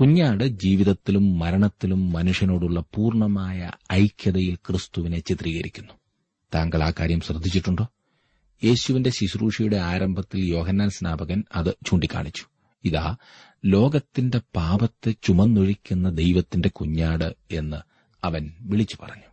കുഞ്ഞാട് ജീവിതത്തിലും മരണത്തിലും മനുഷ്യനോടുള്ള പൂർണമായ ഐക്യതയിൽ ക്രിസ്തുവിനെ ചിത്രീകരിക്കുന്നു. താങ്കൾ ആ കാര്യം ശ്രദ്ധിച്ചിട്ടുണ്ടോ? യേശുവിന്റെ ശുശ്രൂഷയുടെ ആരംഭത്തിൽ യോഹന്നാൻ സ്നാപകൻ അത് ചൂണ്ടിക്കാണിച്ചു. ഇതാ ലോകത്തിന്റെ പാപത്തെ ചുമന്നൊഴിക്കുന്ന ദൈവത്തിന്റെ കുഞ്ഞാട് എന്ന് അവൻ വിളിച്ചു പറഞ്ഞു.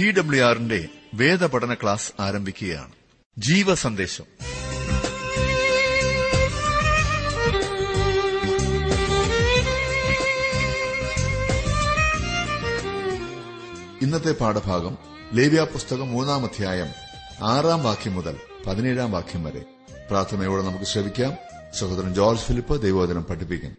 ടി ഡബ്ല്യു ആറിന്റെ വേദപഠന ക്ലാസ് ആരംഭിക്കുകയാണ്. ജീവ സന്ദേശം ഇന്നത്തെ പാഠഭാഗം ലേവ്യ പുസ്തകം മൂന്നാം അധ്യായം ആറാം വാക്യം മുതൽ പതിനേഴാം വാക്യം വരെ. പ്രാർത്ഥനയോടെ നമുക്ക് ശ്രമിക്കാം സഹോദരൻ ജോർജ് ഫിലിപ്പ് ദൈവോദനം പഠിപ്പിക്കും.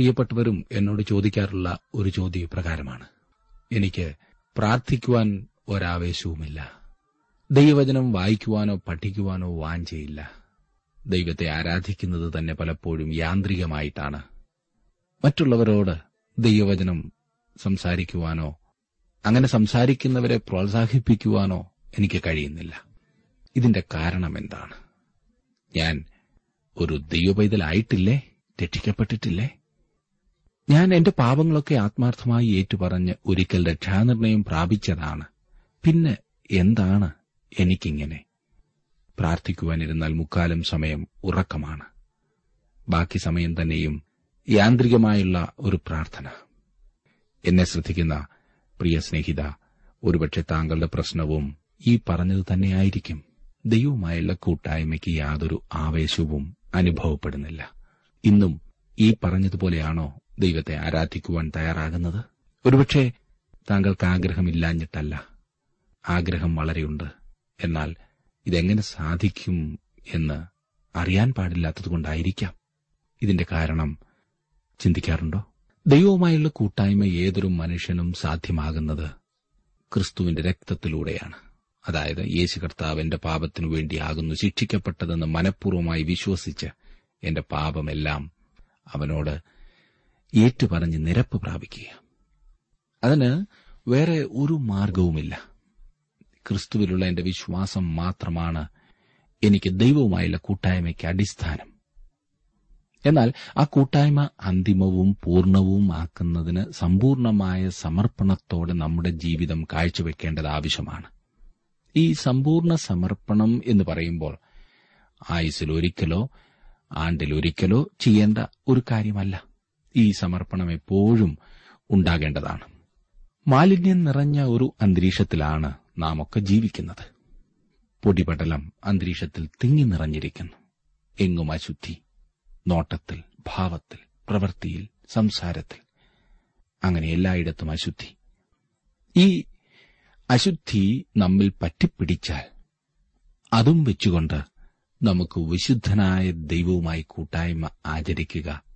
പ്രിയപ്പെട്ടവരും എന്നോട് ചോദിക്കാറുള്ള ഒരു ചോദ്യം പ്രകാരമാണ് എനിക്ക് പ്രാർത്ഥിക്കുവാൻ ഒരാവേശവുമില്ല. ദൈവവചനം വായിക്കുവാനോ പഠിക്കുവാനോ വാഞ്ചയില്ല. ദൈവത്തെ ആരാധിക്കുന്നത് തന്നെ പലപ്പോഴും യാന്ത്രികമായിട്ടാണ്. മറ്റുള്ളവരോട് ദൈവവചനം സംസാരിക്കുവാനോ അങ്ങനെ സംസാരിക്കുന്നവരെ പ്രോത്സാഹിപ്പിക്കുവാനോ എനിക്ക് കഴിയുന്നില്ല. ഇതിന്റെ കാരണം എന്താണ്? ഞാൻ ഒരു ദൈവപൈതലായിട്ടില്ലേ? രക്ഷിക്കപ്പെട്ടിട്ടില്ലേ? ഞാൻ എന്റെ പാപങ്ങളൊക്കെ ആത്മാർത്ഥമായി ഏറ്റുപറഞ്ഞ് ഒരിക്കൽ രക്ഷാനിർണയം പ്രാപിച്ചതാണ്. പിന്നെ എന്താണ് എനിക്കിങ്ങനെ? പ്രാർത്ഥിക്കുവാനിരുന്നാൽ മുക്കാലം സമയം ഉറക്കമാണ്. ബാക്കി സമയം തന്നെയും യാന്ത്രികമായുള്ള ഒരു പ്രാർത്ഥന. എന്നെ ശ്രദ്ധിക്കുന്ന പ്രിയ സ്നേഹിത ഒരുപക്ഷെ താങ്കളുടെ പ്രശ്നവും ഈ പറഞ്ഞത് തന്നെയായിരിക്കും. ദൈവവുമായുള്ള കൂട്ടായ്മയ്ക്ക് യാതൊരു ആവേശവും അനുഭവപ്പെടുന്നില്ല. ഇന്നും ഈ പറഞ്ഞതുപോലെയാണോ ദൈവത്തെ ആരാധിക്കുവാൻ തയ്യാറാകുന്നത്? ഒരുപക്ഷെ താങ്കൾക്ക് ആഗ്രഹമില്ലാഞ്ഞിട്ടല്ല ആഗ്രഹം വളരെയുണ്ട്. എന്നാൽ ഇതെങ്ങനെ സാധിക്കും എന്ന് അറിയാൻ പാടില്ലാത്തതുകൊണ്ടായിരിക്കാം. ഇതിന്റെ കാരണം ചിന്തിക്കാറുണ്ടോ? ദൈവവുമായുള്ള കൂട്ടായ്മ ഏതൊരു മനുഷ്യനും സാധ്യമാകുന്നത് ക്രിസ്തുവിന്റെ രക്തത്തിലൂടെയാണ്. അതായത് യേശു കർത്താവ് പാപത്തിനു വേണ്ടിയാകുന്നു ശിക്ഷിക്കപ്പെട്ടതെന്ന് മനഃപൂർവമായി വിശ്വസിച്ച് എന്റെ പാപമെല്ലാം അവനോട് ഏറ്റുപറഞ്ഞ് നിരപ്പ് പ്രാപിക്കുക. അതിന് വേറെ ഒരു മാർഗവുമില്ല. ക്രിസ്തുവിലുള്ള എന്റെ വിശ്വാസം മാത്രമാണ് എനിക്ക് ദൈവവുമായുള്ള കൂട്ടായ്മയ്ക്ക് അടിസ്ഥാനം. എന്നാൽ ആ കൂട്ടായ്മ അന്തിമവും പൂർണവും ആക്കുന്നതിന് സമ്പൂർണമായ സമർപ്പണത്തോടെ നമ്മുടെ ജീവിതം കാഴ്ചവെക്കേണ്ടത് ആവശ്യമാണ്. ഈ സമ്പൂർണ സമർപ്പണം എന്ന് പറയുമ്പോൾ ആയുസിലൊരിക്കലോ ആണ്ടിലൊരിക്കലോ ചെയ്യേണ്ട ഒരു കാര്യമല്ല. ഈ സമർപ്പണം എപ്പോഴും ഉണ്ടാകേണ്ടതാണ്. മാലിന്യം നിറഞ്ഞ ഒരു അന്തരീക്ഷത്തിലാണ് നാം ഒക്കെ ജീവിക്കുന്നത്. പൊടിപടലം അന്തരീക്ഷത്തിൽ തിങ്ങി നിറഞ്ഞിരിക്കുന്നു. എങ്ങും അശുദ്ധി നോട്ടത്തിൽ ഭാവത്തിൽ പ്രവൃത്തിയിൽ സംസാരത്തിൽ. അങ്ങനെ എല്ലായിടത്തും അശുദ്ധി. ഈ അശുദ്ധി നമ്മിൽ പറ്റിപ്പിടിച്ചാൽ അതും വെച്ചുകൊണ്ട് നമുക്ക് വിശുദ്ധനായ ദൈവവുമായി കൂട്ടായ്മ ആചരിക്കുക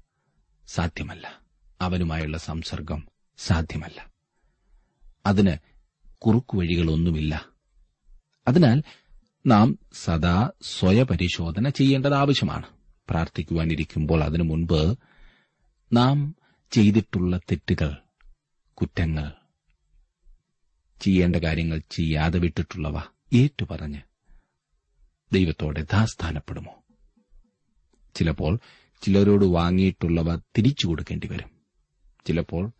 സാധ്യമല്ല. അവനുമായുള്ള സംസർഗം സാധ്യമല്ല. അതിന് കുറുക്കുവഴികളൊന്നുമില്ല. അതിനാൽ നാം സദാ സ്വയപരിശോധന ചെയ്യേണ്ടത് ആവശ്യമാണ്. പ്രാർത്ഥിക്കുവാനിരിക്കുമ്പോൾ അതിനു മുൻപ് നാം ചെയ്തിട്ടുള്ള തെറ്റുകൾ കുറ്റങ്ങൾ ചെയ്യേണ്ട കാര്യങ്ങൾ ചെയ്യാതെ വിട്ടിട്ടുള്ളവ ഏറ്റുപറഞ്ഞ് ദൈവത്തോടെ ദാസ്ഥാനപ്പെടുമോ ചിലപ്പോൾ ചിലരോട് വാങ്ങിയിട്ടുള്ളവ തിരിച്ചു കൊടുക്കേണ്ടി വരും. ചിലപ്പോൾ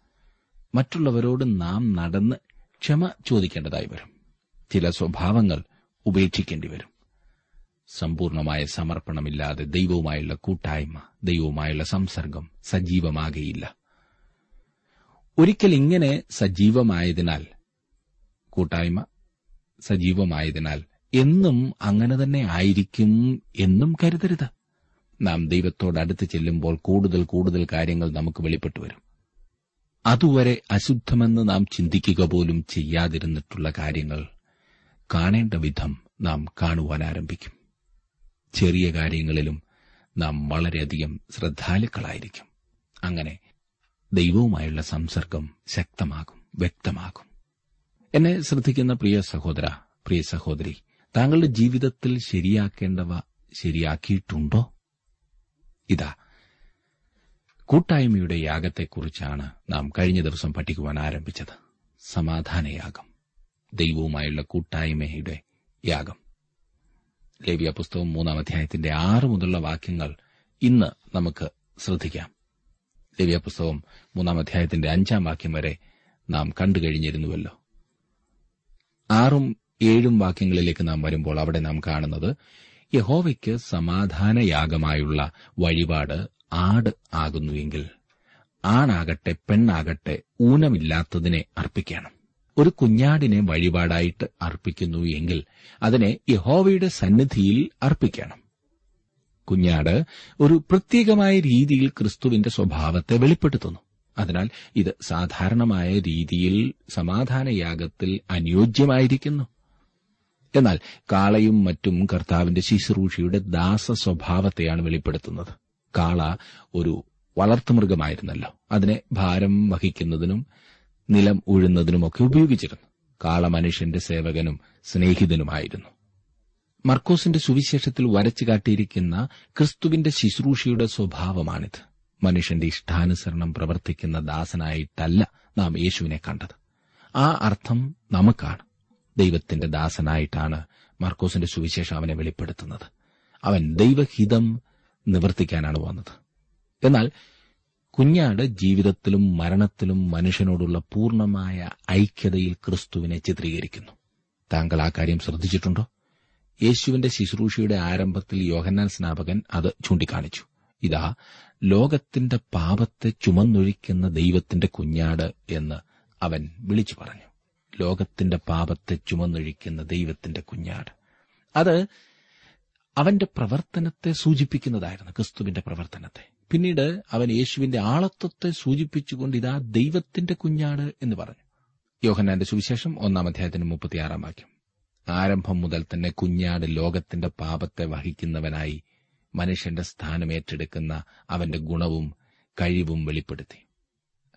മറ്റുള്ളവരോട് നാം നടന്ന് ക്ഷമ ചോദിക്കേണ്ടതായി വരും. ചില സ്വഭാവങ്ങൾ ഉപേക്ഷിക്കേണ്ടി വരും. സമ്പൂർണമായ സമർപ്പണമില്ലാതെ ദൈവവുമായുള്ള കൂട്ടായ്മ ദൈവവുമായുള്ള സംസർഗം സജീവമാകയില്ല. ഒരിക്കൽ ഇങ്ങനെ സജീവമായതിനാൽ കൂട്ടായ്മ സജീവമായതിനാൽ എന്നും അങ്ങനെ തന്നെ ആയിരിക്കും എന്നും കരുതരുത്. നാം ദൈവത്തോട് അടുത്ത് ചെല്ലുമ്പോൾ കൂടുതൽ കൂടുതൽ കാര്യങ്ങൾ നമുക്ക് വെളിപ്പെട്ടു വരും. അതുവരെ അശുദ്ധമെന്ന് നാം ചിന്തിക്കുക പോലും ചെയ്യാതിരുന്നിട്ടുള്ള കാര്യങ്ങൾ കാണേണ്ട വിധം നാം കാണുവാൻ ആരംഭിക്കും. ചെറിയ കാര്യങ്ങളിലും നാം വളരെയധികം ശ്രദ്ധാലുക്കളായിരിക്കും. അങ്ങനെ ദൈവവുമായുള്ള സംസർഗം ശക്തമാകും വ്യക്തമാകും. എന്നെ ശ്രദ്ധിക്കുന്ന പ്രിയ സഹോദര പ്രിയ സഹോദരി താങ്കളുടെ ജീവിതത്തിൽ ശരിയാക്കേണ്ടവ ശരിയാക്കിയിട്ടുണ്ടോ? ഇതാ. കൂട്ടായ്മയുടെ യാഗത്തെക്കുറിച്ചാണ് നാം കഴിഞ്ഞ ദിവസം പഠിക്കുവാൻ ആരംഭിച്ചത്. സമാധാനയാഗം. ദൈവവുമായുള്ള കൂട്ടായ്മയുടെ യാഗം. ലേവിയ പുസ്തകം മൂന്നാം അധ്യായത്തിന്റെ ആറ് മുതലുള്ള വാക്യങ്ങൾ ഇന്ന് നമുക്ക് ശ്രദ്ധിക്കാം. ലേവിയ പുസ്തകം മൂന്നാം അധ്യായത്തിന്റെ അഞ്ചാം വാക്യം വരെ നാം കണ്ടു കഴിഞ്ഞിരുന്നുവല്ലോ. ആറും ഏഴും വാക്യങ്ങളിലേക്ക് നാം വരുമ്പോൾ അവിടെ നാം കാണുന്നത് യഹോവയ്ക്ക് സമാധാനയാഗമായുള്ള വഴിപാട് ആട് ആകുന്നുവെങ്കിൽ ആണാകട്ടെ പെണ്ണാകട്ടെ ഊനമില്ലാത്തതിനെ അർപ്പിക്കണം. ഒരു കുഞ്ഞാടിനെ വഴിപാടായിട്ട് അർപ്പിക്കുന്നു എങ്കിൽ അതിനെ യഹോവയുടെ സന്നിധിയിൽ അർപ്പിക്കണം. കുഞ്ഞാട് ഒരു പ്രത്യേകമായ രീതിയിൽ ക്രിസ്തുവിന്റെ സ്വഭാവത്തെ വെളിപ്പെടുത്തുന്നു. അതിനാൽ ഇത് സാധാരണമായ രീതിയിൽ സമാധാനയാഗത്തിൽ അനുയോജ്യമായിരിക്കുന്നു. എന്നാൽ കാളയും മറ്റും കർത്താവിന്റെ ശുശ്രൂഷയുടെ ദാസ സ്വഭാവത്തെയാണ് വെളിപ്പെടുത്തുന്നത്. കാള ഒരു വളർത്തുമൃഗമായിരുന്നല്ലോ. അതിനെ ഭാരം വഹിക്കുന്നതിനും നിലം ഉഴുന്നതിനുമൊക്കെ ഉപയോഗിച്ചിരുന്നു. കാള മനുഷ്യന്റെ സേവകനും സ്നേഹിതനുമായിരുന്നു. മർക്കോസിന്റെ സുവിശേഷത്തിൽ വരച്ചു കാട്ടിയിരിക്കുന്ന ക്രിസ്തുവിന്റെ ശുശ്രൂഷയുടെ സ്വഭാവമാണിത്. മനുഷ്യന്റെ ഇഷ്ടാനുസരണം പ്രവർത്തിക്കുന്ന ദാസനായിട്ടല്ല നാം യേശുവിനെ കണ്ടത്. ആ അർത്ഥം നമുക്കാണ്. ദൈവത്തിന്റെ ദാസനായിട്ടാണ് മർക്കോസിന്റെ സുവിശേഷം അവനെ വെളിപ്പെടുത്തുന്നത്. അവൻ ദൈവഹിതം നിവർത്തിക്കാനാണ് വന്നത് എന്നാൽ കുഞ്ഞാട് ജീവിതത്തിലും മരണത്തിലും മനുഷ്യനോടുള്ള പൂർണമായ ഐക്യതയിൽ ക്രിസ്തുവിനെ ചിത്രീകരിക്കുന്നു. താങ്കൾ ആ കാര്യം ശ്രദ്ധിച്ചിട്ടുണ്ടോ? യേശുവിന്റെ ശുശ്രൂഷയുടെ ആരംഭത്തിൽ യോഹന്നാൻ സ്നാപകൻ അത് ചൂണ്ടിക്കാണിച്ചു. ഇതാ ലോകത്തിന്റെ പാപത്തെ ചുമന്നൊഴിക്കുന്ന ദൈവത്തിന്റെ കുഞ്ഞാട് എന്ന് അവൻ വിളിച്ചു പറഞ്ഞു. ലോകത്തിന്റെ പാപത്തെ ചുമന്നൊഴിക്കുന്ന ദൈവത്തിന്റെ കുഞ്ഞാട്. അത് അവന്റെ പ്രവർത്തനത്തെ സൂചിപ്പിക്കുന്നതായിരുന്നു ക്രിസ്തുവിന്റെ പ്രവർത്തനത്തെ. പിന്നീട് അവൻ യേശുവിന്റെ ആളത്വത്തെ സൂചിപ്പിച്ചുകൊണ്ട് ഇതാ ദൈവത്തിന്റെ കുഞ്ഞാട് എന്ന് പറഞ്ഞു. യോഹന്നാന്റെ സുവിശേഷം ഒന്നാം അധ്യായത്തിന് മുപ്പത്തിയാറാം വാക്യം. ആരംഭം മുതൽ തന്നെ കുഞ്ഞാട് ലോകത്തിന്റെ പാപത്തെ വഹിക്കുന്നവനായി മനുഷ്യന്റെ സ്ഥാനം ഏറ്റെടുക്കുന്ന അവന്റെ ഗുണവും കഴിവും വെളിപ്പെടുത്തി.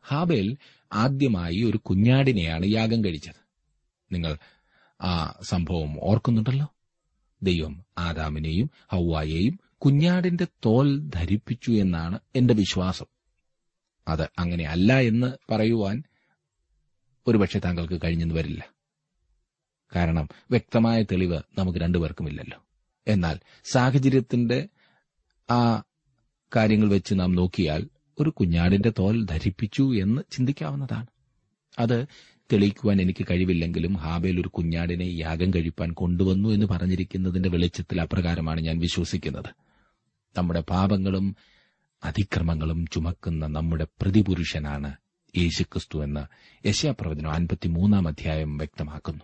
ഹാബേൽ ആദ്യമായി ഒരു കുഞ്ഞാടിനെയാണ് യാഗം കഴിച്ചത്. നിങ്ങൾ ആ സംഭവം ഓർക്കുന്നുണ്ടല്ലോ? ദൈവം ആദാമിനെയും ഹൗവായെയും കുഞ്ഞാടിന്റെ തോൽ ധരിപ്പിച്ചു എന്നാണ് എന്റെ വിശ്വാസം. അത് അങ്ങനെ അല്ല എന്ന് പറയുവാൻ ഒരുപക്ഷെ താങ്കൾക്ക് കഴിഞ്ഞെന്ന് വരില്ല. കാരണം വ്യക്തമായ തെളിവ് നമുക്ക് രണ്ടുപേർക്കുമില്ലല്ലോ. എന്നാൽ സാഹചര്യത്തിന്റെ ആ കാര്യങ്ങൾ വെച്ച് നാം നോക്കിയാൽ ഒരു കുഞ്ഞാടിന്റെ തോൽ ധരിപ്പിച്ചു എന്ന് ചിന്തിക്കാവുന്നതാണ്. അത് തെളിയിക്കുവാൻ എനിക്ക് കഴിവില്ലെങ്കിലും ഹാബേൽ ഒരു കുഞ്ഞാടിനെ യാഗം കഴിപ്പാൻ കൊണ്ടുവന്നു എന്ന് പറഞ്ഞിരിക്കുന്നതിന്റെ വെളിച്ചത്തിൽ അപ്രകാരമാണ് ഞാൻ വിശ്വസിക്കുന്നത്. നമ്മുടെ പാപങ്ങളും അതിക്രമങ്ങളും ചുമക്കുന്ന നമ്മുടെ പ്രതിപുരുഷനാണ് യേശുക്രിസ്തു എന്ന് യശയാപ്രവചനം അൻപത്തിമൂന്നാം അധ്യായം വ്യക്തമാക്കുന്നു.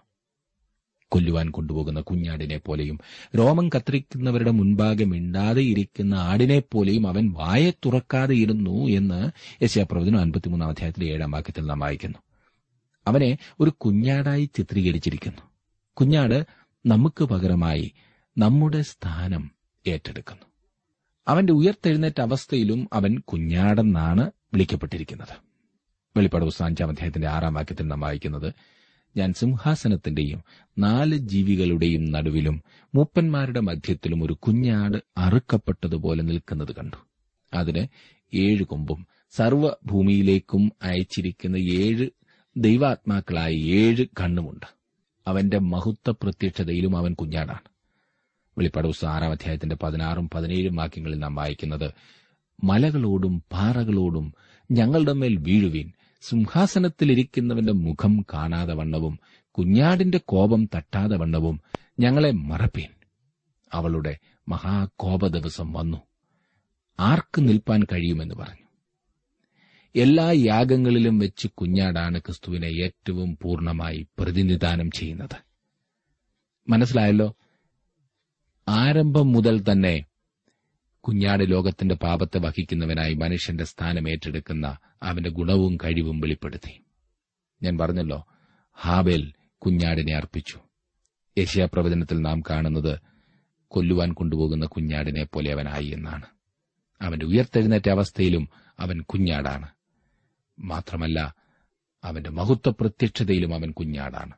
കൊല്ലുവാൻ കൊണ്ടുപോകുന്ന കുഞ്ഞാടിനെ പോലെയും രോമം കത്തിരിക്കുന്നവരുടെ മുൻപാകെ മിണ്ടാതെ ഇരിക്കുന്ന ആടിനെ പോലെയും അവൻ വായെ തുറക്കാതെ ഇരുന്നു എന്ന് യശാപ്രവചനം അൻപത്തിമൂന്നാം അധ്യായത്തിലെ ഏഴാം വാക്യത്തിൽ നാം വായിക്കുന്നു. അവനെ ഒരു കുഞ്ഞാടായി ചിത്രീകരിച്ചിരിക്കുന്നു. കുഞ്ഞാട് നമുക്ക് പകരമായി നമ്മുടെ സ്ഥാനം ഏറ്റെടുക്കുന്നു. അവന്റെ ഉയർത്തെഴുന്നേറ്റ അവസ്ഥയിലും അവൻ കുഞ്ഞാടെന്നാണ് വിളിക്കപ്പെട്ടിരിക്കുന്നത്. വെളിപ്പാട് പുസ്തകം അഞ്ചാം അധ്യായത്തിന്റെ ആറാം വാക്യത്തിൽ നാം വായിക്കുന്നത് ഞാൻ സിംഹാസനത്തിന്റെയും നാല് ജീവികളുടെയും നടുവിലും മൂപ്പന്മാരുടെ മധ്യത്തിലും ഒരു കുഞ്ഞാട് അറുക്കപ്പെട്ടതുപോലെ നിൽക്കുന്നത് കണ്ടു. അതിന് ഏഴ് കൊമ്പും സർവഭൂമിയിലേക്കും അയച്ചിരിക്കുന്ന ഏഴ് ദൈവാത്മാക്കളായ ഏഴ് കണ്ണുമുണ്ട്. അവന്റെ മഹത്വ പ്രത്യക്ഷതയിലും അവൻ കുഞ്ഞാടാണ്. വെളിപ്പാട് ആറാം അധ്യായത്തിന്റെ പതിനാറും പതിനേഴും വാക്യങ്ങളിൽ നാം വായിക്കുന്നത് മലകളോടും പാറകളോടും ഞങ്ങളുടെ മേൽ വീഴുവിൻ സിംഹാസനത്തിലിരിക്കുന്നവന്റെ മുഖം കാണാതെ വണ്ണവും കുഞ്ഞാടിന്റെ കോപം തട്ടാതെ വണ്ണവും ഞങ്ങളെ മറപ്പീൻ. അവളുടെ മഹാകോപ ദിവസം വന്നു. ആർക്ക് നിൽപ്പാൻ കഴിയുമെന്ന് പറഞ്ഞു. എല്ലാ യാഗങ്ങളിലും വെച്ച് കുഞ്ഞാടാണ് ക്രിസ്തുവിനെ ഏറ്റവും പൂർണമായി പ്രതിനിധാനം ചെയ്യുന്നത്. മനസ്സിലായല്ലോ? ആരംഭം മുതൽ തന്നെ കുഞ്ഞാട് ലോകത്തിന്റെ പാപത്തെ വഹിക്കുന്നവനായി മനുഷ്യന്റെ സ്ഥാനം ഏറ്റെടുക്കുന്ന അവന്റെ ഗുണവും കഴിവും വെളിപ്പെടുത്തി. ഞാൻ പറഞ്ഞല്ലോ ഹാബേൽ കുഞ്ഞാടിനെ അർപ്പിച്ചു. യശയാപ്രവചനത്തിൽ നാം കാണുന്നത് കൊല്ലുവാൻ കൊണ്ടുപോകുന്ന കുഞ്ഞാടിനെ പോലെ അവനായി എന്നാണ്. അവന്റെ ഉയർത്തെഴുന്നേറ്റ അവസ്ഥയിലും അവൻ കുഞ്ഞാടാണ്. മാത്രമല്ല അവന്റെ മഹത്വ പ്രത്യക്ഷതയിലും അവൻ കുഞ്ഞാടാണ്.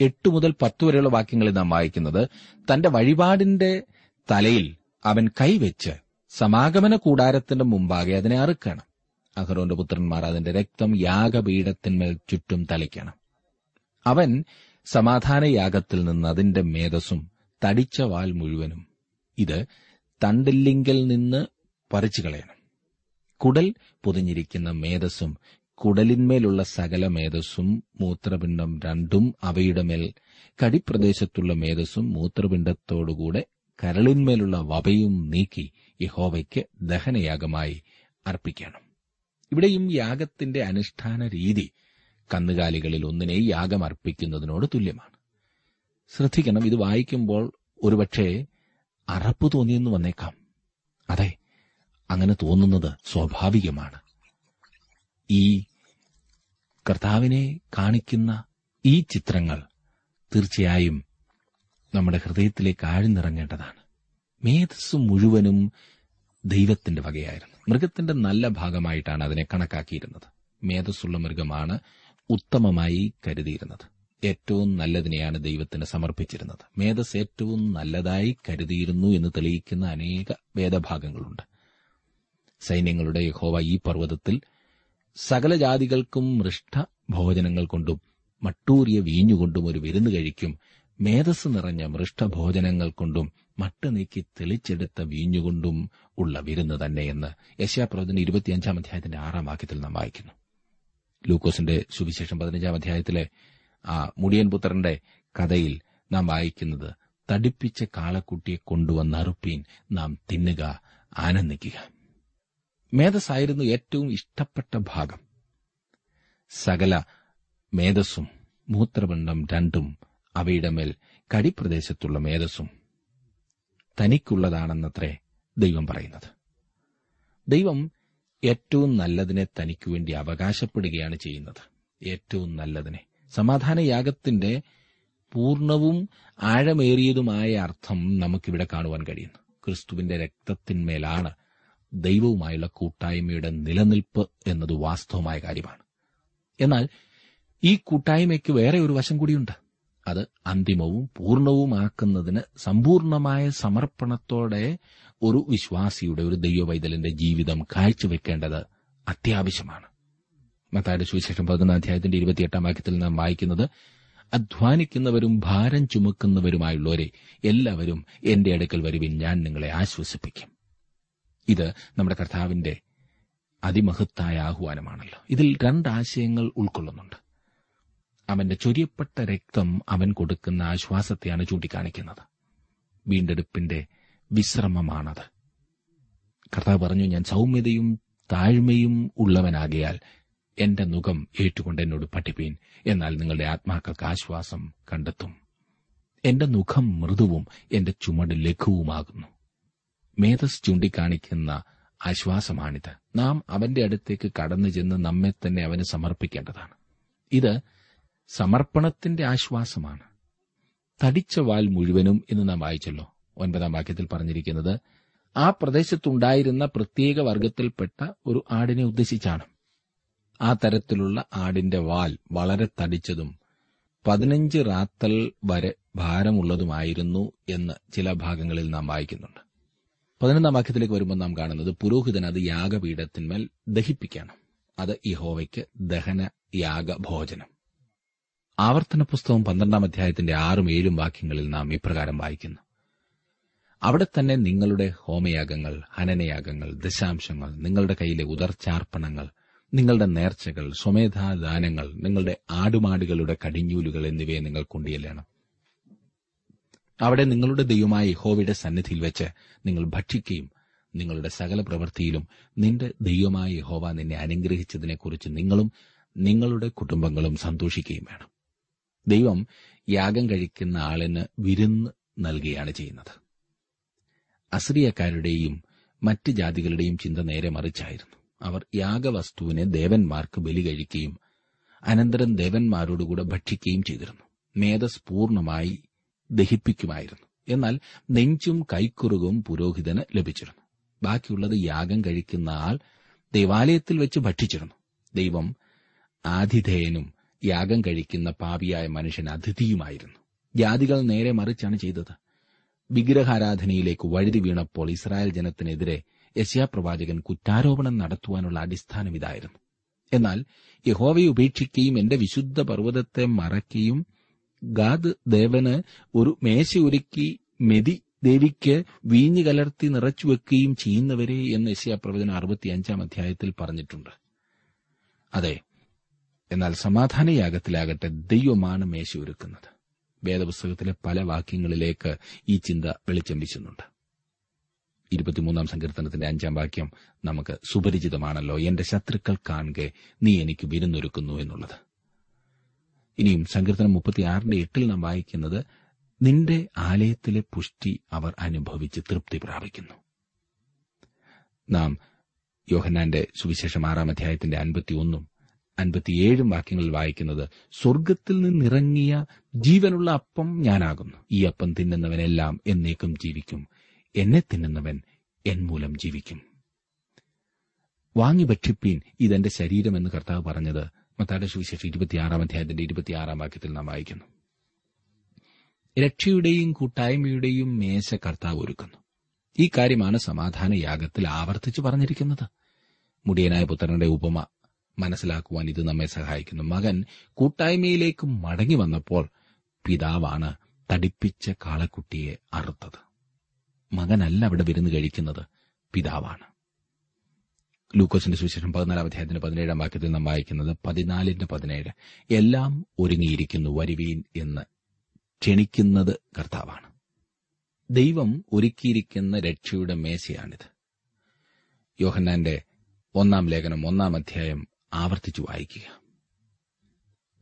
എട്ട് മുതൽ പത്ത് വരെയുള്ള വാക്യങ്ങളിൽ നാം വായിക്കുന്നത് തന്റെ വഴിപാടിന്റെ തലയിൽ അവൻ കൈവച്ച് സമാഗമന കൂടാരത്തിന്റെ മുമ്പാകെ അതിനെ അറുക്കണം. അഹ്റോന്റെ പുത്രന്മാർ അതിന്റെ രക്തം യാഗപീഠത്തിന്മേൽ ചുറ്റും തളിക്കണം. അവൻ സമാധാന യാഗത്തിൽ നിന്ന് അതിന്റെ മേധസ്സും തടിച്ച വാൽ മുഴുവനും ഇത് തണ്ടില്ലിങ്കിൽ നിന്ന് പറിച്ചു കളയണം. കുടൽ പൊതിഞ്ഞിരിക്കുന്ന മേധസ്സും കുടലിന്മേലുള്ള സകല മേധസ്സും മൂത്രപിണ്ഡം രണ്ടും അവയുടെ മേൽ കടിപ്രദേശത്തുള്ള മേധസ്സും മൂത്രപിണ്ഡത്തോടുകൂടെ കരളിന്മേലുള്ള വപയും നീക്കി യഹോവയ്ക്ക് ദഹനയാഗമായി അർപ്പിക്കണം. ഇവിടെയും യാഗത്തിന്റെ അനുഷ്ഠാന രീതി കന്നുകാലികളിൽ ഒന്നിനെ യാഗം അർപ്പിക്കുന്നതിനോട് തുല്യമാണ്. ശ്രദ്ധിക്കണം ഇത് വായിക്കുമ്പോൾ ഒരുപക്ഷെ അറപ്പ് തോന്നിയെന്ന് വന്നേക്കാം. അതെ അങ്ങനെ തോന്നുന്നത് സ്വാഭാവികമാണ്. ഈ കർത്താവിനെ കാണിക്കുന്ന ഈ ചിത്രങ്ങൾ തീർച്ചയായും നമ്മുടെ ഹൃദയത്തിലേക്ക് ആഴ്ന്നിറങ്ങേണ്ടതാണ്. മേധസ് മുഴുവനും ദൈവത്തിന്റെ വകയായിരുന്നു. മൃഗത്തിന്റെ നല്ല ഭാഗമായിട്ടാണ് അതിനെ കണക്കാക്കിയിരുന്നത്. മേധസ്സുള്ള മൃഗമാണ് ഉത്തമമായി കരുതിയിരുന്നത്. ഏറ്റവും നല്ലതിനെയാണ് ദൈവത്തിന് സമർപ്പിച്ചിരുന്നത്. മേധസ് ഏറ്റവും നല്ലതായി കരുതിയിരുന്നു എന്ന് തെളിയിക്കുന്ന അനേക വേദഭാഗങ്ങളുണ്ട്. സൈന്യങ്ങളുടെ യഹോവ ഈ പർവതത്തിൽ സകല ജാതികൾക്കും മൃഷ്ട ഭോജനങ്ങൾ കൊണ്ടും മട്ടൂറിയ വീഞ്ഞുകൊണ്ടും ഒരു വിരുന്ന് കഴിക്കും മേധസ് നിറഞ്ഞ മൃഷ്ടഭോജനങ്ങൾ കൊണ്ടും മട്ട് നീക്കി തെളിച്ചെടുത്ത വീഞ്ഞുകൊണ്ടും ഉള്ള വിരുന്ന് തന്നെയെന്ന് യശാപ്രവചന ഇരുപത്തിയഞ്ചാം അധ്യായത്തിന്റെ ആറാം വാക്യത്തിൽ നാം വായിക്കുന്നു. ലൂക്കോസിന്റെ സുവിശേഷം പതിനഞ്ചാം അധ്യായത്തിലെ ആ മുടിയൻ പുത്രന്റെ കഥയിൽ നാം വായിക്കുന്നത് തടിപ്പിച്ച കാളക്കുട്ടിയെ കൊണ്ടുവന്ന അറുപ്പീൻ നാം തിന്നുക ആനന്ദിക്കുക. മേധസ്സായിരുന്നു ഏറ്റവും ഇഷ്ടപ്പെട്ട ഭാഗം. സകല മേധസ്സും മൂത്രപിണ്ഡം രണ്ടും അവയുടെ മേൽ കടിപ്രദേശത്തുള്ള മേധസ്സും തനിക്കുള്ളതാണെന്നത്രേ ദൈവം പറയുന്നത്. ദൈവം ഏറ്റവും നല്ലതിനെ തനിക്കു വേണ്ടി അവകാശപ്പെടുകയാണ് ചെയ്യുന്നത്. ഏറ്റവും നല്ലതിനെ. സമാധാനയാഗത്തിന്റെ പൂർണവും ആഴമേറിയതുമായ അർത്ഥം നമുക്കിവിടെ കാണുവാൻ കഴിയുന്നു. ക്രിസ്തുവിന്റെ രക്തത്തിന്മേലാണ് ദൈവവുമായുള്ള കൂട്ടായ്മയുടെ നിലനിൽപ്പ് എന്നത് വാസ്തവമായ കാര്യമാണ്. എന്നാൽ ഈ കൂട്ടായ്മയ്ക്ക് വേറെ ഒരു വശം കൂടിയുണ്ട്. അത് അന്തിമവും പൂർണവുമാക്കുന്നതിന് സമ്പൂർണമായ സമർപ്പണത്തോടെ ഒരു വിശ്വാസിയുടെ ഒരു ദൈവവൈതലിന്റെ ജീവിതം കാഴ്ചവെക്കേണ്ടത് അത്യാവശ്യമാണ്. മത്തായുടെ സുവിശേഷം പതിനൊന്നാം അധ്യായത്തിന്റെ ഇരുപത്തിയെട്ടാം വാക്യത്തിൽ നാം വായിക്കുന്നത് അധ്വാനിക്കുന്നവരും ഭാരം ചുമക്കുന്നവരുമായുള്ളവരെ എല്ലാവരും എന്റെ അടുക്കൽ വരുവിൻ ഞാൻ നിങ്ങളെ ആശ്വസിപ്പിക്കും. ഇത് നമ്മുടെ കർത്താവിന്റെ അതിമഹത്തായ ആഹ്വാനമാണല്ലോ. ഇതിൽ രണ്ടാശയങ്ങൾ ഉൾക്കൊള്ളുന്നുണ്ട്. അവന്റെ ചൊരിയപ്പെട്ട രക്തം അവൻ കൊടുക്കുന്ന ആശ്വാസത്തെയാണ് ചൂണ്ടിക്കാണിക്കുന്നത്. വീണ്ടെടുപ്പിന്റെ വിശ്രമമാണത്. കർത്താവ് പറഞ്ഞു ഞാൻ സൗമ്യതയും താഴ്മയും ഉള്ളവനാകയാൽ എന്റെ മുഖം ഏറ്റുകൊണ്ട് എന്നോട് പഠിപ്പീൻ എന്നാൽ നിങ്ങളുടെ ആത്മാക്കൾക്ക് ആശ്വാസം കണ്ടെത്തും. എന്റെ മുഖം മൃദുവും എന്റെ ചുമട് ലഘുവുമാകുന്നു. മേധസ് ചൂണ്ടിക്കാണിക്കുന്ന ആശ്വാസമാണിത്. നാം അവന്റെ അടുത്തേക്ക് കടന്നു ചെന്ന് നമ്മെ തന്നെ അവന് സമർപ്പിക്കേണ്ടതാണ്. ഇത് സമർപ്പണത്തിന്റെ ആശ്വാസമാണ്. തടിച്ച വാൽ മുഴുവനും എന്ന് നാം വായിച്ചല്ലോ. ഒൻപതാം വാക്യത്തിൽ പറഞ്ഞിരിക്കുന്നത് ആ പ്രദേശത്തുണ്ടായിരുന്ന പ്രത്യേക വർഗത്തിൽപ്പെട്ട ഒരു ആടിനെ ഉദ്ദേശിച്ചാണ്. ആ തരത്തിലുള്ള ആടിന്റെ വാൽ വളരെ തടിച്ചതും പതിനഞ്ച് റാത്തൽ വരെ ഭാരമുള്ളതുമായിരുന്നു എന്ന് ചില ഭാഗങ്ങളിൽ നാം വായിക്കുന്നുണ്ട്. പതിനൊന്നാം വാക്യത്തിലേക്ക് വരുമ്പോൾ നാം കാണുന്നത് പുരോഹിതൻ അത് യാഗപീഠത്തിന്മേൽ ദഹിപ്പിക്കണം. അത് യഹോവയ്ക്ക് ദഹന യാഗ ഭോജനം ആവർത്തന പുസ്തകം പന്ത്രണ്ടാം അധ്യായത്തിന്റെ ആറും ഏഴും വാക്യങ്ങളിൽ നാം ഇപ്രകാരം വായിക്കുന്നു. അവിടെ തന്നെ നിങ്ങളുടെ ഹോമയാഗങ്ങൾ ഹനനയാഗങ്ങൾ ദശാംശങ്ങൾ നിങ്ങളുടെ കയ്യിലെ ഉദർച്ചാർപ്പണങ്ങൾ നിങ്ങളുടെ നേർച്ചകൾ സ്വമേധാദാനങ്ങൾ നിങ്ങളുടെ ആടുമാടുകളുടെ കടിഞ്ഞൂലുകൾ എന്നിവയെ നിങ്ങൾ കൊണ്ടുചെല്ലണം. അവിടെ നിങ്ങളുടെ ദൈവമായ യഹോവയുടെ സന്നിധിയിൽ വെച്ച് നിങ്ങൾ ഭക്ഷിക്കുകയും നിങ്ങളുടെ സകല പ്രവൃത്തിയിലും നിന്റെ ദൈവമായ യഹോവ നിന്നെ അനുഗ്രഹിച്ചതിനെക്കുറിച്ച് നിങ്ങളും നിങ്ങളുടെ കുടുംബങ്ങളും സന്തോഷിക്കുകയും വേണം. ദൈവം യാഗം കഴിക്കുന്ന ആളിന് വിരുന്ന് നൽകുകയാണ് ചെയ്യുന്നത്. അസ്രിയക്കാരുടെയും മറ്റ് ജാതികളുടെയും ചിന്ത നേരെ മറിച്ചായിരുന്നു. അവർ യാഗവസ്തുവിനെ ദേവന്മാർക്ക് ബലി കഴിക്കുകയും അനന്തരം ദേവന്മാരോടുകൂടെ ഭക്ഷിക്കുകയും ചെയ്തിരുന്നു. മേധസ് പൂർണമായി ദഹിപ്പിക്കുമായിരുന്നു. എന്നാൽ നെഞ്ചും കൈക്കുറുകും പുരോഹിതന് ലഭിച്ചിരുന്നു. ബാക്കിയുള്ളത് യാഗം കഴിക്കുന്ന ആൾ ദേവാലയത്തിൽ വെച്ച് ഭക്ഷിച്ചിരുന്നു. ദൈവം ആതിഥേയനും യാഗം കഴിക്കുന്ന പാപിയായ മനുഷ്യൻ അതിഥിയുമായിരുന്നു. ജാതികൾ നേരെ മറിച്ചാണ് ചെയ്തത്. വിഗ്രഹാരാധനയിലേക്ക് വഴുതി വീണപ്പോൾ ഇസ്രായേൽ ജനത്തിനെതിരെ യശ്യാപ്രവാചകൻ കുറ്റാരോപണം നടത്തുവാനുള്ള അടിസ്ഥാനം ഇതായിരുന്നു. എന്നാൽ യഹോവയെ ഉപേക്ഷിക്കുകയും എന്റെ വിശുദ്ധ പർവതത്തെ മറയ്ക്കുകയും ഗാദ് ദേവന് ഒരു മേശ ഒരുക്കി മെതി ദേവിക്ക് വീഞ്ഞു കലർത്തി നിറച്ചു വെക്കുകയും ചെയ്യുന്നവരെ എന്ന് യശ്യാപ്രവചനം അറുപത്തിയഞ്ചാം അധ്യായത്തിൽ പറഞ്ഞിട്ടുണ്ട്. അതെ എന്നാൽ സമാധാനയാഗത്തിലാകട്ടെ ദൈവമാണ് മേശ ഒരുക്കുന്നത്. വേദപുസ്തകത്തിലെ പല വാക്യങ്ങളിലേക്ക് ഈ ചിന്ത വെളിച്ചം വീശുന്നുണ്ട്. ഇരുപത്തിമൂന്നാം സങ്കീർത്തനത്തിന്റെ അഞ്ചാം വാക്യം നമുക്ക് സുപരിചിതമാണല്ലോ. എന്റെ ശത്രുക്കൾ കാണുക നീ എനിക്ക് വിരുന്നൊരുക്കുന്നു എന്നുള്ളത്. ഇനിയും സങ്കീർത്തനം മുപ്പത്തിയാറിന്റെ എട്ടിൽ നാം വായിക്കുന്നത് നിന്റെ ആലയത്തിലെ പുഷ്ടി അവർ അനുഭവിച്ച് തൃപ്തി പ്രാപിക്കുന്നു. നാം യോഹന്നാന്റെ സുവിശേഷം ആറാം അധ്യായത്തിന്റെ അൻപത്തിയൊന്നും അൻപത്തിയേഴും വാക്യങ്ങൾ വായിക്കുന്നത് സ്വർഗത്തിൽ നിന്നിറങ്ങിയ ജീവനുള്ള അപ്പം ഞാനാകുന്നു. ഈ അപ്പം തിന്നുന്നവനെല്ലാം എന്നേക്കും ജീവിക്കും. എന്നെ തിന്നുന്നവൻ എൻ മൂലം ജീവിക്കും. വാങ്ങി ഭക്ഷിപ്പീൻ ഇതെന്റെ ശരീരമെന്ന് കർത്താവ് പറഞ്ഞത് മത്താടെ സുവിശേഷം ഇരുപത്തിയാറാം അധ്യായത്തിന്റെ ഇരുപത്തിയാറാം വാക്യത്തിൽ നാം വായിക്കുന്നു. രക്ഷയുടെയും കൂട്ടായ്മയുടെയും മേശ കർത്താവ് ഒരുക്കുന്നു. ഈ കാര്യമാണ് സമാധാന യാഗത്തിൽ ആവർത്തിച്ചു പറഞ്ഞിരിക്കുന്നത്. മുടിയനായ പുത്രന്റെ ഉപമ മനസ്സിലാക്കുവാൻ ഇത് നമ്മെ സഹായിക്കുന്നു. മകൻ കൂട്ടായ്മയിലേക്ക് മടങ്ങി വന്നപ്പോൾ പിതാവാണ് തടിപ്പിച്ച കാളക്കുട്ടിയെ അറുത്തത്. മകനല്ല അവിടെ വിരുന്ന് കഴിക്കുന്നത് പിതാവാണ്. ലൂക്കോസിന്റെ സുവിശേഷം പതിനാലാം അധ്യായത്തിന്റെ പതിനേഴാം വാക്യത്തിൽ നാം വായിക്കുന്നത് പതിനാലിന്റെ പതിനേഴ്. എല്ലാം ഒരുങ്ങിയിരിക്കുന്നു വരുവീൻ എന്ന് ക്ഷണിക്കുന്നത് കർത്താവാണ്. ദൈവം ഒരുക്കിയിരിക്കുന്ന രക്ഷയുടെ മേശയാണിത്. യോഹന്നാന്റെ ഒന്നാം ലേഖനം ഒന്നാം അധ്യായം ആവർത്തിച്ചു വായിക്കുക.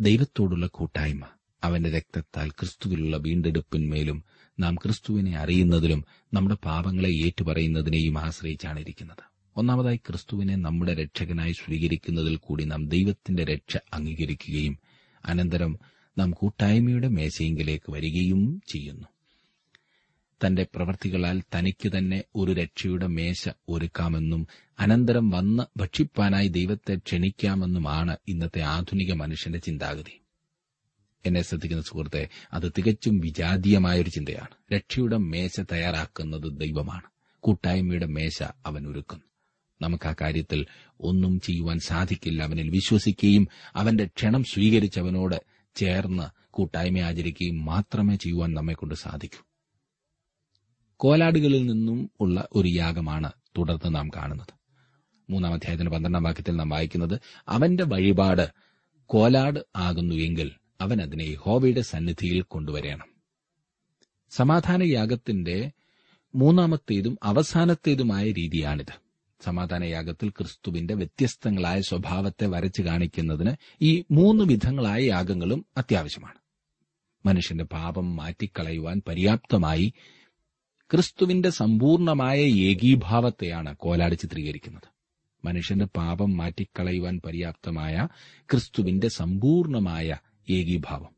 ദൈവത്തോടുള്ള കൂട്ടായ്മ അവന്റെ രക്തത്താൽ ക്രിസ്തുവിലുള്ള വീണ്ടെടുപ്പിന്മേലും നാം ക്രിസ്തുവിനെ അറിയുന്നതിലും നമ്മുടെ പാപങ്ങളെ ഏറ്റുപറയുന്നതിനെയും ആശ്രയിച്ചാണ് ഇരിക്കുന്നത്. ഒന്നാമതായി ക്രിസ്തുവിനെ നമ്മുടെ രക്ഷകനായി സ്വീകരിക്കുന്നതിൽ കൂടി നാം ദൈവത്തിന്റെ രക്ഷ അംഗീകരിക്കുകയും അനന്തരം നാം കൂട്ടായ്മയുടെ മേശയെങ്കിലേക്ക് വരികയും ചെയ്യുന്നു. തന്റെ പ്രവൃത്തികളാൽ തനിക്ക് തന്നെ ഒരു രക്ഷയുടെ മേശ ഒരുക്കാമെന്നും അനന്തരം വന്ന് ഭക്ഷിപ്പാനായി ദൈവത്തെ ക്ഷണിക്കാമെന്നുമാണ് ഇന്നത്തെ ആധുനിക മനുഷ്യന്റെ ചിന്താഗതി. എന്നെ ശ്രദ്ധിക്കുന്ന സുഹൃത്തെ അത് തികച്ചും വിജാതീയമായൊരു ചിന്തയാണ്. രക്ഷയുടെ മേശ തയ്യാറാക്കുന്നത് ദൈവമാണ്. കൂട്ടായ്മയുടെ മേശ അവൻ ഒരുക്കുന്നു. നമുക്ക് ആ കാര്യത്തിൽ ഒന്നും ചെയ്യുവാൻ സാധിക്കില്ല. അവനിൽ വിശ്വസിക്കുകയും അവന്റെ ക്ഷണം സ്വീകരിച്ചവനോട് ചേർന്ന് കൂട്ടായ്മ ആചരിക്കുകയും മാത്രമേ ചെയ്യുവാൻ നമ്മെക്കൊണ്ട് സാധിക്കൂ. കോലാടുകളിൽ നിന്നും ഉള്ള ഒരു യാഗമാണ് തുടർന്ന് നാം കാണുന്നത്. മൂന്നാം അധ്യായത്തിന്റെ പന്ത്രണ്ടാം വാക്യത്തിൽ നാം വായിക്കുന്നത് അവന്റെ വഴിപാട് കോലാട് ആകുന്നു എങ്കിൽ അവൻ അതിനെ യഹോവയുടെ സന്നിധിയിൽ കൊണ്ടുവരണം. സമാധാന യാഗത്തിന്റെ മൂന്നാമത്തേതും അവസാനത്തേതുമായ രീതിയാണിത്. സമാധാന യാഗത്തിൽ ക്രിസ്തുവിന്റെ വ്യത്യസ്തങ്ങളായ സ്വഭാവത്തെ വരച്ചു കാണിക്കുന്നതിന് ഈ മൂന്ന് വിധങ്ങളായ യാഗങ്ങളും അത്യാവശ്യമാണ്. മനുഷ്യന്റെ പാപം മാറ്റിക്കളയുവാൻ പര്യാപ്തമായി ക്രിസ്തുവിന്റെ സമ്പൂർണമായ ഏകീഭാവത്തെയാണ് കോലാട് ചിത്രീകരിക്കുന്നത്. മനുഷ്യന്റെ പാപം മാറ്റിക്കളയുവാൻ പര്യാപ്തമായ ക്രിസ്തുവിന്റെ സമ്പൂർണമായ ഏകീഭാവം.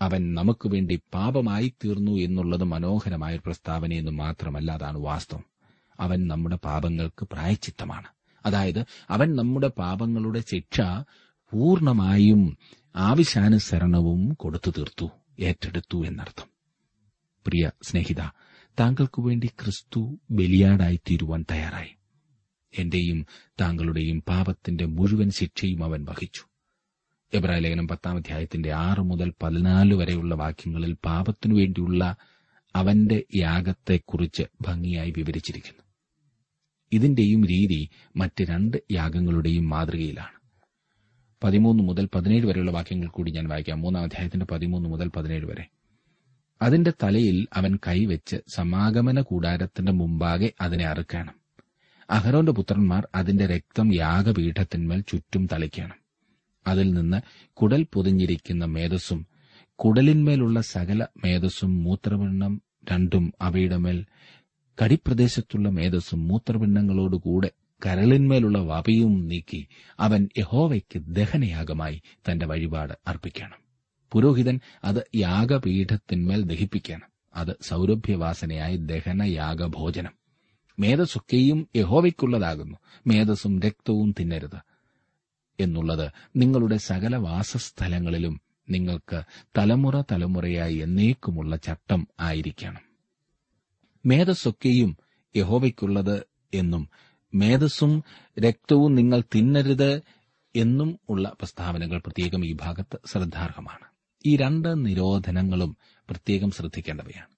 അവൻ നമുക്ക് വേണ്ടി പാപമായി തീർന്നു എന്നുള്ളത് മനോഹരമായ ഒരു പ്രസ്താവനയെന്ന് മാത്രമല്ല അതാണ് വാസ്തവം. അവൻ നമ്മുടെ പാപങ്ങൾക്ക് പ്രായച്ചിത്തമാണ്. അതായത് അവൻ നമ്മുടെ പാപങ്ങളുടെ ശിക്ഷ പൂർണമായും ആവശ്യാനുസരണവും കൊടുത്തു തീർത്തു ഏറ്റെടുത്തു എന്നർത്ഥം. പ്രിയ സ്നേഹിത താങ്കൾക്കു വേണ്ടി ക്രിസ്തു ബലിയാടായി തീരുവാൻ തയ്യാറായി. എന്റെയും താങ്കളുടെയും പാപത്തിന്റെ മുഴുവൻ ശിക്ഷയും അവൻ വഹിച്ചു. എബ്രായ ലേഖനം പത്താം അധ്യായത്തിന്റെ ആറ് മുതൽ പതിനാല് വരെയുള്ള വാക്യങ്ങളിൽ പാപത്തിനു വേണ്ടിയുള്ള അവന്റെ യാഗത്തെക്കുറിച്ച് ഭംഗിയായി വിവരിച്ചിരിക്കുന്നു. ഇതിന്റെയും രീതി മറ്റ് രണ്ട് യാഗങ്ങളുടെയും മാതൃകയിലാണ്. പതിമൂന്ന് മുതൽ പതിനേഴ് വരെയുള്ള വാക്യങ്ങൾ കൂടി ഞാൻ വായിക്കാം. മൂന്നാം അധ്യായത്തിന്റെ പതിമൂന്ന് മുതൽ പതിനേഴ് വരെ. അതിന്റെ തലയിൽ അവൻ കൈവച്ച് സമാഗമന കൂടാരത്തിന്റെ മുമ്പാകെ അതിനെ അറുക്കണം. അഹരോന്റെ പുത്രന്മാർ അതിന്റെ രക്തം യാഗപീഠത്തിന്മേൽ ചുറ്റും തളിക്കണം. അതിൽ നിന്ന് കുടൽ പൊതിഞ്ഞിരിക്കുന്ന മേധസ്സും കുടലിന്മേലുള്ള സകല മേധസ്സും മൂത്രപിണ്ഡം രണ്ടും അവയുടെ മേൽ കടിപ്രദേശത്തുള്ള മേധസ്സും മൂത്രപിണ്ഡങ്ങളോടുകൂടെ കരളിന്മേലുള്ള വപയും നീക്കി അവൻ യഹോവയ്ക്ക് ദഹനയാഗമായി തന്റെ വഴിപാട് അർപ്പിക്കണം. പുരോഹിതൻ അത് യാഗപീഠത്തിന്മേൽ ദഹിപ്പിക്കണം. അത് സൗരഭ്യവാസനയായി ദഹനയാഗഭോജനം. മേധസ്സൊക്കെയും യഹോവയ്ക്കുള്ളതാകുന്നു. മേധസ്സും രക്തവും തിന്നരുത്. എന്നുള്ളത് നിങ്ങളുടെ സകല വാസസ്ഥലങ്ങളിലും നിങ്ങൾക്ക് തലമുറ തലമുറയായി എന്നേക്കുമുള്ള ചട്ടം ആയിരിക്കണം. മേധസ്സൊക്കെയും യഹോവയ്ക്കുള്ളത് എന്നും മേധസ്സും രക്തവും നിങ്ങൾ തിന്നരുത് എന്നും ഉള്ള പ്രസ്താവനകൾ പ്രത്യേകം ഈ ഭാഗത്ത് ശ്രദ്ധാർഹമാണ്. ഈ രണ്ട് നിരോധനങ്ങളും പ്രത്യേകം ശ്രദ്ധിക്കേണ്ടവയാണ്.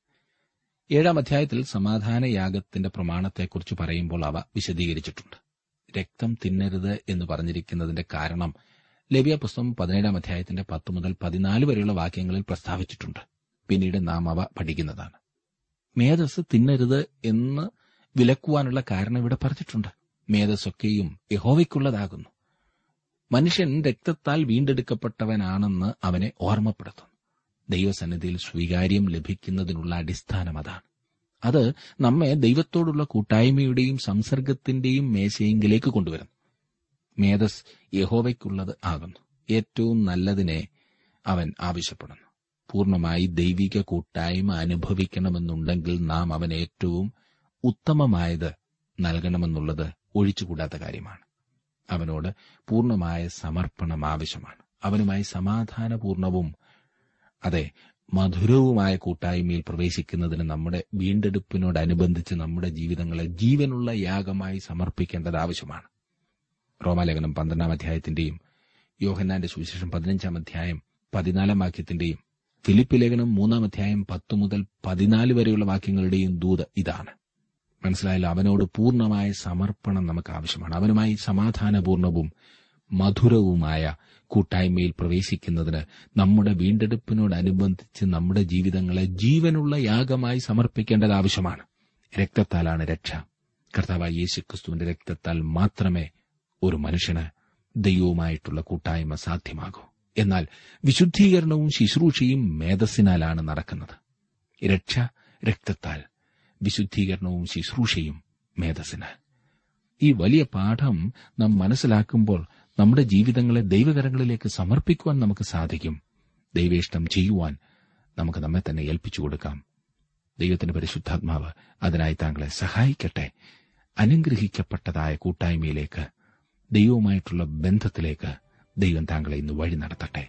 ഏഴാം അധ്യായത്തിൽ സമാധാന യാഗത്തിന്റെ പ്രമാണത്തെക്കുറിച്ച് പറയുമ്പോൾ അവ വിശദീകരിച്ചിട്ടുണ്ട്. രക്തം തിന്നരുത് എന്ന് പറഞ്ഞിരിക്കുന്നതിന്റെ കാരണം ലവ്യ പുസ്തകം പതിനേഴാം അധ്യായത്തിന്റെ പത്ത് മുതൽ പതിനാല് വരെയുള്ള വാക്യങ്ങളിൽ പ്രസ്താവിച്ചിട്ടുണ്ട്. പിന്നീട് നാം അവ പഠിക്കുന്നതാണ്. മേധസ് തിന്നരുത് എന്ന് വിലക്കുവാനുള്ള കാരണം ഇവിടെ പറഞ്ഞിട്ടുണ്ട്. മേധസ്സൊക്കെയും യഹോവയ്ക്കുള്ളതാകുന്നു. മനുഷ്യൻ രക്തത്താൽ വീണ്ടെടുക്കപ്പെട്ടവനാണെന്ന് അവനെ ഓർമ്മപ്പെടുത്തുന്നു. ദൈവസന്നിധിയിൽ സ്വീകാര്യം ലഭിക്കുന്നതിനുള്ള അടിസ്ഥാനം അതാണ്. അത് നമ്മെ ദൈവത്തോടുള്ള കൂട്ടായ്മയുടെയും സംസർഗത്തിന്റെയും മേശയെങ്കിലേക്ക് കൊണ്ടുവരുന്നു. മേധസ് യഹോവയ്ക്കുള്ളത് ആകുന്നു. ഏറ്റവും നല്ലതിനെ അവൻ ആവശ്യപ്പെടുന്നു. പൂർണമായി ദൈവിക കൂട്ടായ്മ അനുഭവിക്കണമെന്നുണ്ടെങ്കിൽ നാം അവൻ ഏറ്റവും ഉത്തമമായത് നൽകണമെന്നുള്ളത് ഒഴിച്ചുകൂടാത്ത കാര്യമാണ്. അവനോട് പൂർണമായ സമർപ്പണം ആവശ്യമാണ്. അവനുമായി സമാധാനപൂർണവും അതെ മധുരവുമായ കൂട്ടായ്മയിൽ പ്രവേശിക്കുന്നതിന് നമ്മുടെ വീണ്ടെടുപ്പിനോടനുബന്ധിച്ച് നമ്മുടെ ജീവിതങ്ങളെ ജീവനുള്ള യാഗമായി സമർപ്പിക്കേണ്ടത് ആവശ്യമാണ്. റോമാലേഖനം പന്ത്രണ്ടാം അധ്യായത്തിന്റെയും യോഹന്നാന്റെ സുവിശേഷം പതിനഞ്ചാം അധ്യായം പതിനാലാം വാക്യത്തിന്റെയും ഫിലിപ്പ് ലേഖനം മൂന്നാം അധ്യായം പത്ത് മുതൽ പതിനാല് വരെയുള്ള വാക്യങ്ങളുടെയും ദൂത് ഇതാണ്. മനസ്സിലായല്ലോ. അവനോട് പൂർണമായ സമർപ്പണം നമുക്ക് ആവശ്യമാണ് അവനുമായി സമാധാനപൂർണവും മധുരവുമായ കൂട്ടായ്മയിൽ പ്രവേശിക്കുന്നതിന് നമ്മുടെ വീണ്ടെടുപ്പിനോടനുബന്ധിച്ച് നമ്മുടെ ജീവിതങ്ങളെ ജീവനുള്ള യാഗമായി സമർപ്പിക്കേണ്ടത് ആവശ്യമാണ് രക്തത്താലാണ് രക്ഷ. കർത്താവായ യേശുക്രിസ്തുവിന്റെ രക്തത്താൽ മാത്രമേ ഒരു മനുഷ്യന് ദൈവവുമായിട്ടുള്ള കൂട്ടായ്മ സാധ്യമാകൂ. എന്നാൽ വിശുദ്ധീകരണവും ശുശ്രൂഷയും മേധസ്സിനാലാണ് നടക്കുന്നത്. രക്ഷ രക്തത്താൽ. വിശുദ്ധീകരണവും ശുശ്രൂഷയും മേധസ്സിന്. ഈ വലിയ പാഠം നാം മനസ്സിലാക്കുമ്പോൾ നമ്മുടെ ജീവിതങ്ങളെ ദൈവകരങ്ങളിലേക്ക് സമർപ്പിക്കുവാൻ നമുക്ക് സാധിക്കും. ദൈവേഷ്ടം ചെയ്യുവാൻ നമുക്ക് നമ്മെ തന്നെ ഏൽപ്പിച്ചു കൊടുക്കാം. ദൈവത്തിന്റെ പരിശുദ്ധാത്മാവ് അതിനായി താങ്കളെ സഹായിക്കട്ടെ. അനുഗ്രഹിക്കപ്പെട്ടതായ കൂട്ടായ്മയിലേക്ക് ദൈവവുമായിട്ടുള്ള ബന്ധത്തിലേക്ക് ദൈവം താങ്കളെ ഇന്ന് വഴി നടത്തട്ടെ.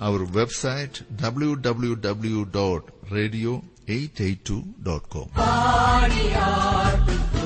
our website www.radio882.com.